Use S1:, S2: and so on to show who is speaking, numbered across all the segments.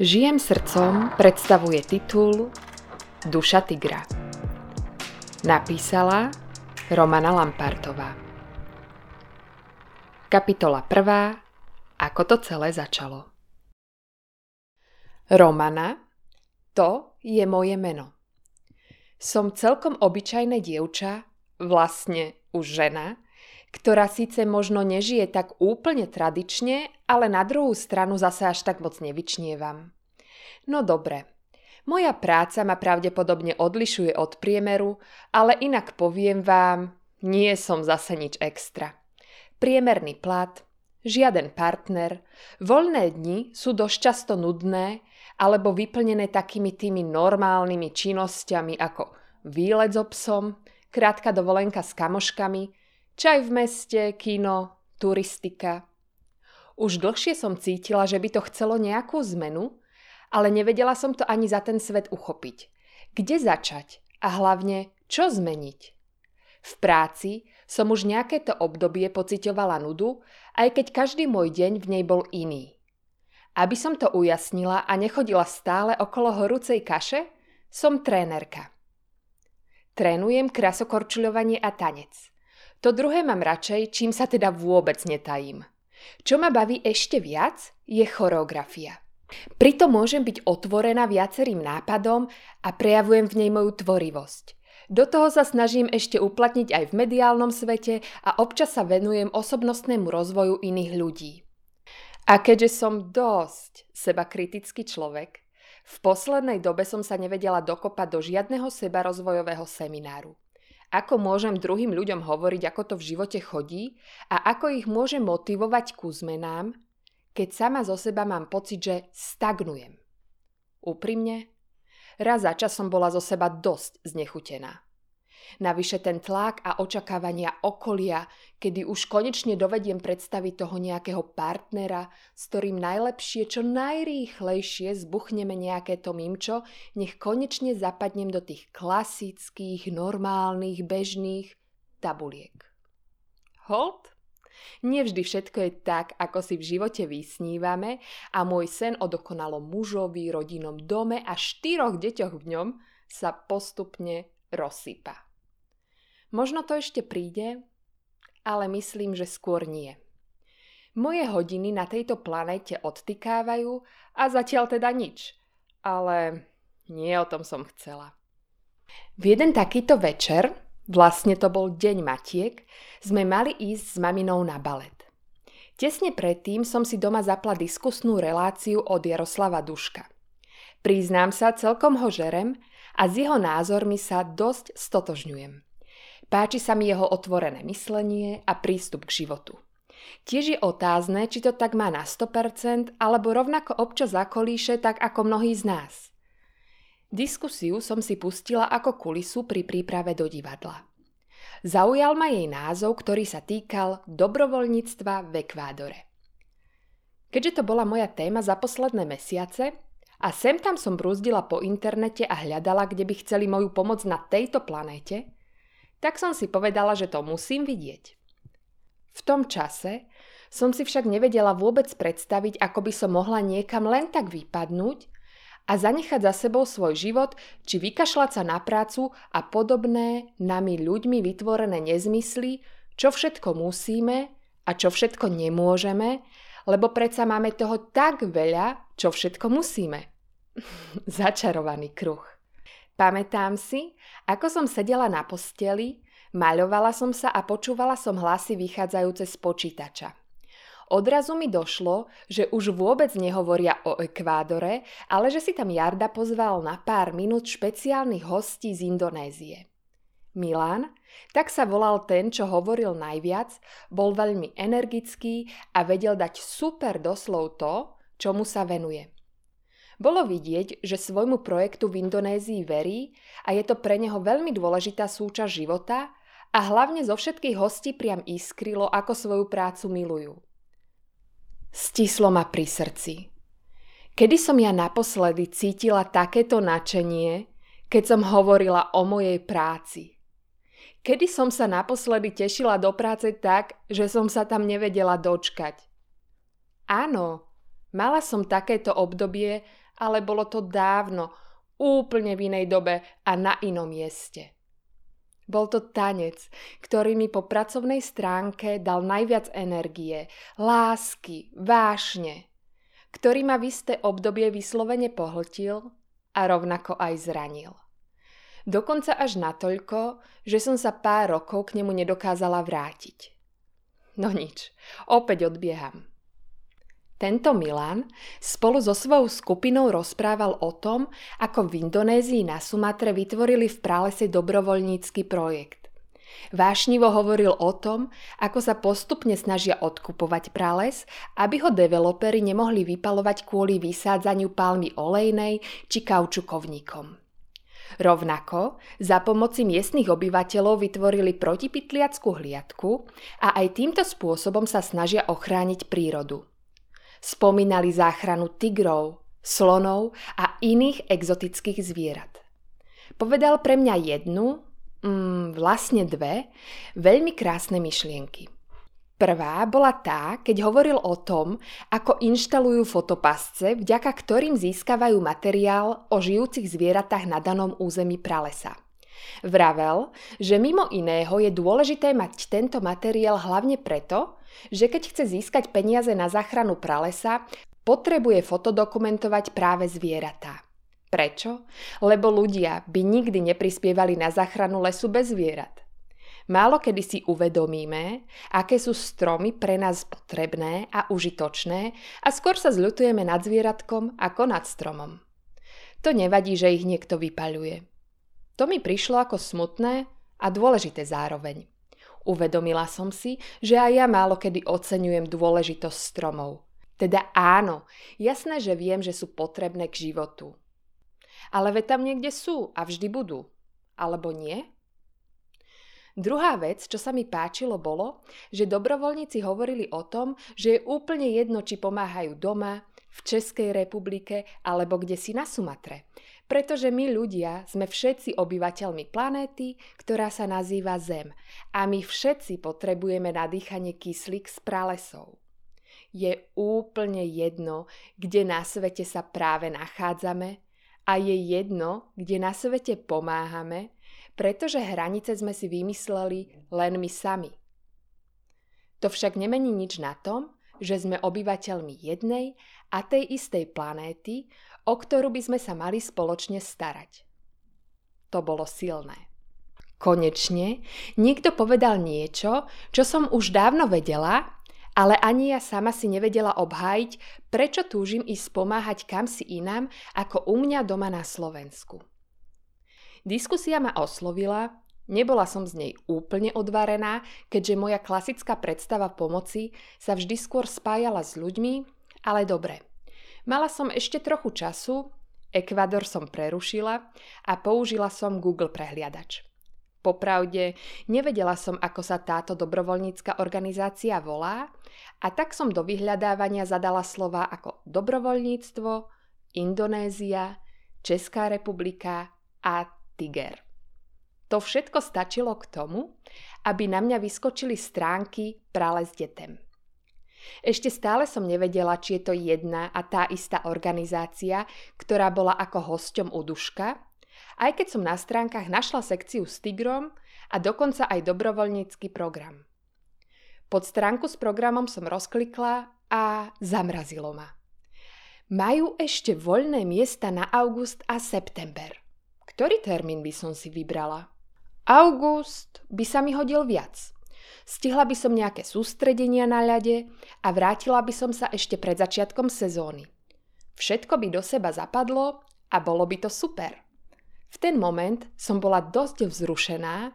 S1: Žijem srdcom predstavuje titul Duša tigra. Napísala Romana Lampartová. Kapitola 1. Ako to celé začalo. Romana, to je moje meno. Som celkom obyčajné dievča, vlastne už žena, ktorá síce možno nežije tak úplne tradične, ale na druhú stranu zase až tak moc nevyčnievam. No dobre, moja práca ma pravdepodobne odlišuje od priemeru, ale inak poviem vám, nie som zase nič extra. Priemerný plat, žiaden partner, voľné dni sú dosť často nudné alebo vyplnené takými tými normálnymi činnosťami ako výlet so psom, krátka dovolenka s kamoškami – Čaj v meste, kino, turistika. Už dlhšie som cítila, že by to chcelo nejakú zmenu, ale nevedela som to ani za ten svet uchopiť. Kde začať a hlavne čo zmeniť? V práci som už nejaké to obdobie pocitovala nudu, aj keď každý môj deň v nej bol iný. Aby som to ujasnila a nechodila stále okolo horúcej kaše, som trénerka. Trénujem krasokorčuľovanie a tanec. To druhé mám radšej, čím sa teda vôbec netajím. Čo ma baví ešte viac, je choreografia. Pritom môžem byť otvorená viacerým nápadom a prejavujem v nej moju tvorivosť. Do toho sa snažím ešte uplatniť aj v mediálnom svete a občas sa venujem osobnostnému rozvoju iných ľudí. A keďže som dosť seba kritický človek, v poslednej dobe som sa nevedela dokopať do žiadneho seba rozvojového semináru ako môžem druhým ľuďom hovoriť, ako to v živote chodí a ako ich môžem motivovať ku zmenám, keď sama zo seba mám pocit, že stagnujem. Úprimne, raz za čas som bola zo seba dosť znechutená. Navyše ten tlak a očakávania okolia, kedy už konečne dovediem predstaviť toho nejakého partnera, s ktorým najlepšie, čo najrýchlejšie zbuchneme nejaké to mimčo, nech konečne zapadnem do tých klasických, normálnych, bežných tabuliek. Hold? Nevždy všetko je tak, ako si v živote vysnívame a môj sen o dokonalom mužovi, rodinnom dome a štyroch deťoch v ňom sa postupne rozsypa. Možno to ešte príde, ale myslím, že skôr nie. Moje hodiny na tejto planete odtykávajú a zatiaľ teda nič. Ale nie o tom som chcela. V jeden takýto večer, vlastne to bol deň matiek, sme mali ísť s maminou na balet. Tesne predtým som si doma zapla diskusnú reláciu od Jaroslava Duška. Priznám sa, celkom ho žerem a s jeho názormi sa dosť stotožňujem. Páči sa mi jeho otvorené myslenie a prístup k životu. Tiež je otázne, či to tak má na 100%, alebo rovnako občas zakolíše tak ako mnohí z nás. Diskusiu som si pustila ako kulisu pri príprave do divadla. Zaujal ma jej názov, ktorý sa týkal dobrovoľníctva v Ekvádore. Keďže to bola moja téma za posledné mesiace a sem tam som brúzdila po internete a hľadala, kde by chceli moju pomoc na tejto planéte, tak som si povedala, že to musím vidieť. V tom čase som si však nevedela vôbec predstaviť, ako by som mohla niekam len tak vypadnúť a zanechať za sebou svoj život, či vykašľať sa na prácu a podobné nami ľuďmi vytvorené nezmysly, čo všetko musíme a čo všetko nemôžeme, lebo predsa máme toho tak veľa, čo všetko musíme. Začarovaný kruh. Pamätám si, ako som sedela na posteli, maľovala som sa a počúvala som hlasy vychádzajúce z počítača. Odrazu mi došlo, že už vôbec nehovoria o Ekvádore, ale že si tam Jarda pozval na pár minút špeciálnych hostí z Indonézie. Milan, tak sa volal ten, čo hovoril najviac, bol veľmi energický a vedel dať super doslov to, čomu sa venuje. Bolo vidieť, že svojmu projektu v Indonézii verí a je to pre neho veľmi dôležitá súčasť života a hlavne zo všetkých hostí priam iskrylo, ako svoju prácu milujú. Stislo ma pri srdci. Kedy som ja naposledy cítila takéto načenie, keď som hovorila o mojej práci? Kedy som sa naposledy tešila do práce tak, že som sa tam nevedela dočkať? Áno, mala som takéto obdobie ale bolo to dávno, úplne v inej dobe a na inom mieste. Bol to tanec, ktorý mi po pracovnej stránke dal najviac energie, lásky, vášne, ktorý ma v isté obdobie vyslovene pohltil a rovnako aj zranil. Dokonca až natoľko, že som sa pár rokov k nemu nedokázala vrátiť. No nič, opäť odbieham. Tento Milan spolu so svojou skupinou rozprával o tom, ako v Indonézii na Sumatre vytvorili v pralese dobrovoľnícky projekt. Vášnivo hovoril o tom, ako sa postupne snažia odkupovať prales, aby ho developeri nemohli vypalovať kvôli vysádzaniu palmy olejnej či kaučukovníkom. Rovnako za pomoci miestnych obyvateľov vytvorili protipytliackú hliadku a aj týmto spôsobom sa snažia ochrániť prírodu. Spomínali záchranu tigrov, slonov a iných exotických zvierat. Povedal pre mňa jednu, mm, vlastne dve, veľmi krásne myšlienky. Prvá bola tá, keď hovoril o tom, ako inštalujú fotopasce, vďaka ktorým získavajú materiál o žijúcich zvieratách na danom území pralesa. Vravel, že mimo iného je dôležité mať tento materiál hlavne preto, že keď chce získať peniaze na záchranu pralesa, potrebuje fotodokumentovať práve zvieratá. Prečo? Lebo ľudia by nikdy neprispievali na záchranu lesu bez zvierat. Málo kedy si uvedomíme, aké sú stromy pre nás potrebné a užitočné a skôr sa zľutujeme nad zvieratkom ako nad stromom. To nevadí, že ich niekto vypaľuje. To mi prišlo ako smutné a dôležité zároveň. Uvedomila som si, že aj ja málo kedy oceňujem dôležitosť stromov. Teda áno, jasné, že viem, že sú potrebné k životu. Ale veď tam niekde sú a vždy budú. Alebo nie? Druhá vec, čo sa mi páčilo, bolo, že dobrovoľníci hovorili o tom, že je úplne jedno, či pomáhajú doma, v Českej republike alebo kde si na Sumatre. Pretože my ľudia sme všetci obyvateľmi planéty, ktorá sa nazýva Zem a my všetci potrebujeme na dýchanie kyslík z pralesov. Je úplne jedno, kde na svete sa práve nachádzame a je jedno, kde na svete pomáhame, pretože hranice sme si vymysleli len my sami. To však nemení nič na tom, že sme obyvateľmi jednej a tej istej planéty, o ktorú by sme sa mali spoločne starať. To bolo silné. Konečne niekto povedal niečo, čo som už dávno vedela, ale ani ja sama si nevedela obhájiť, prečo túžim ísť pomáhať kam si inám ako u mňa doma na Slovensku. Diskusia ma oslovila, nebola som z nej úplne odvarená, keďže moja klasická predstava pomoci sa vždy skôr spájala s ľuďmi, ale dobre – Mala som ešte trochu času, Ekvador som prerušila a použila som Google prehliadač. Popravde, nevedela som, ako sa táto dobrovoľnícka organizácia volá a tak som do vyhľadávania zadala slova ako dobrovoľníctvo, Indonézia, Česká republika a Tiger. To všetko stačilo k tomu, aby na mňa vyskočili stránky Prales detem. Ešte stále som nevedela, či je to jedna a tá istá organizácia, ktorá bola ako hosťom u Duška, aj keď som na stránkach našla sekciu s Tigrom a dokonca aj dobrovoľnícky program. Pod stránku s programom som rozklikla a zamrazilo ma. Majú ešte voľné miesta na august a september. Ktorý termín by som si vybrala? August by sa mi hodil viac. Stihla by som nejaké sústredenia na ľade a vrátila by som sa ešte pred začiatkom sezóny. Všetko by do seba zapadlo a bolo by to super. V ten moment som bola dosť vzrušená,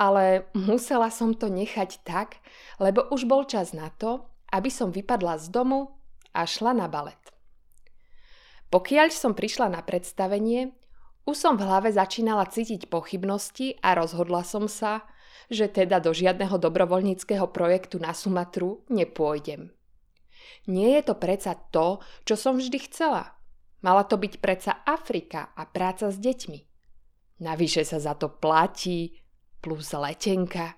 S1: ale musela som to nechať tak, lebo už bol čas na to, aby som vypadla z domu a šla na balet. Pokiaľ som prišla na predstavenie, už som v hlave začínala cítiť pochybnosti a rozhodla som sa, že teda do žiadneho dobrovoľníckého projektu na Sumatru nepôjdem. Nie je to predsa to, čo som vždy chcela. Mala to byť predsa Afrika a práca s deťmi. Navyše sa za to platí, plus letenka.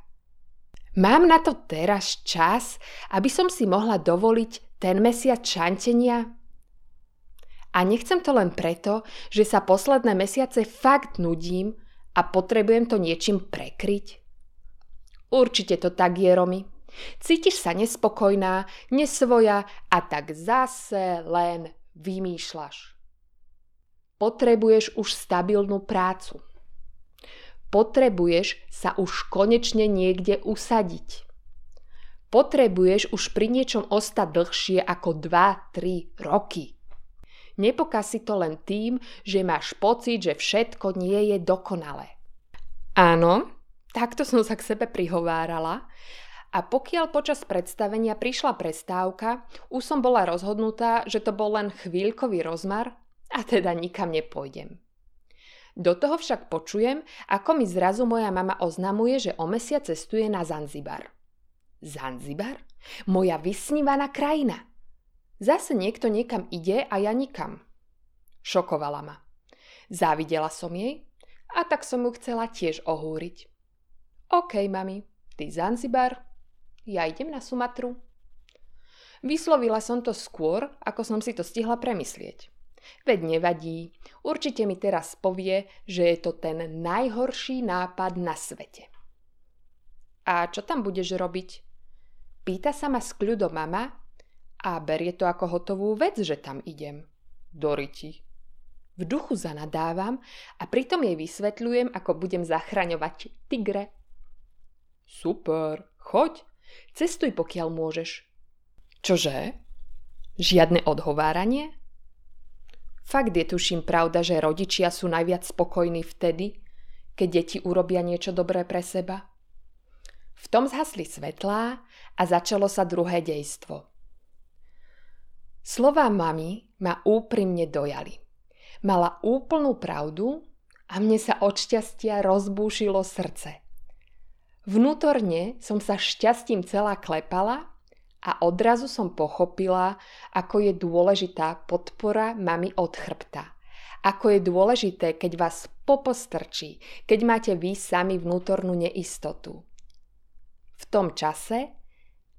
S1: Mám na to teraz čas, aby som si mohla dovoliť ten mesiac šantenia? A nechcem to len preto, že sa posledné mesiace fakt nudím a potrebujem to niečím prekryť. Určite to tak je, Romy. Cítiš sa nespokojná, nesvoja a tak zase len vymýšľaš. Potrebuješ už stabilnú prácu. Potrebuješ sa už konečne niekde usadiť. Potrebuješ už pri niečom ostať dlhšie ako 2-3 roky. Nepokaz si to len tým, že máš pocit, že všetko nie je dokonalé. Áno, takto som sa k sebe prihovárala a pokiaľ počas predstavenia prišla prestávka, už som bola rozhodnutá, že to bol len chvíľkový rozmar a teda nikam nepôjdem. Do toho však počujem, ako mi zrazu moja mama oznamuje, že o mesiac cestuje na Zanzibar. Zanzibar? Moja vysnívaná krajina. Zase niekto niekam ide a ja nikam. Šokovala ma. Závidela som jej a tak som ju chcela tiež ohúriť. OK, mami, ty Zanzibar, ja idem na Sumatru. Vyslovila som to skôr, ako som si to stihla premyslieť. Veď nevadí, určite mi teraz povie, že je to ten najhorší nápad na svete. A čo tam budeš robiť? Pýta sa ma s kľudom mama a berie to ako hotovú vec, že tam idem. Doriti. V duchu zanadávam a pritom jej vysvetľujem, ako budem zachraňovať tigre. Super, choď, cestuj pokiaľ môžeš. Čože? Žiadne odhováranie? Fakt je tuším pravda, že rodičia sú najviac spokojní vtedy, keď deti urobia niečo dobré pre seba. V tom zhasli svetlá a začalo sa druhé dejstvo. Slová mami ma úprimne dojali. Mala úplnú pravdu a mne sa od šťastia rozbúšilo srdce. Vnútorne som sa šťastím celá klepala a odrazu som pochopila, ako je dôležitá podpora mami od chrbta. Ako je dôležité, keď vás popostrčí, keď máte vy sami vnútornú neistotu. V tom čase,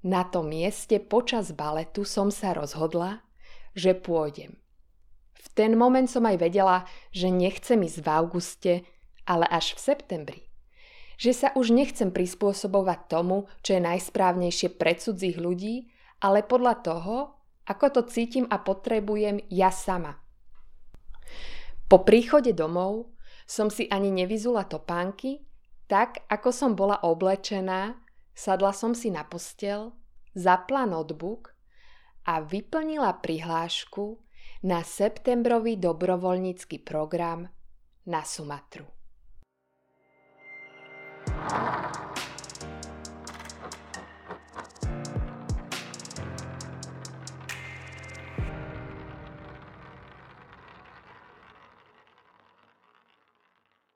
S1: na tom mieste počas baletu som sa rozhodla, že pôjdem. V ten moment som aj vedela, že nechcem ísť v auguste, ale až v septembri že sa už nechcem prispôsobovať tomu, čo je najsprávnejšie pre cudzích ľudí, ale podľa toho, ako to cítim a potrebujem ja sama. Po príchode domov som si ani nevyzula topánky, tak ako som bola oblečená, sadla som si na postel, zapla notebook a vyplnila prihlášku na septembrový dobrovoľnícky program na Sumatru. Thank you.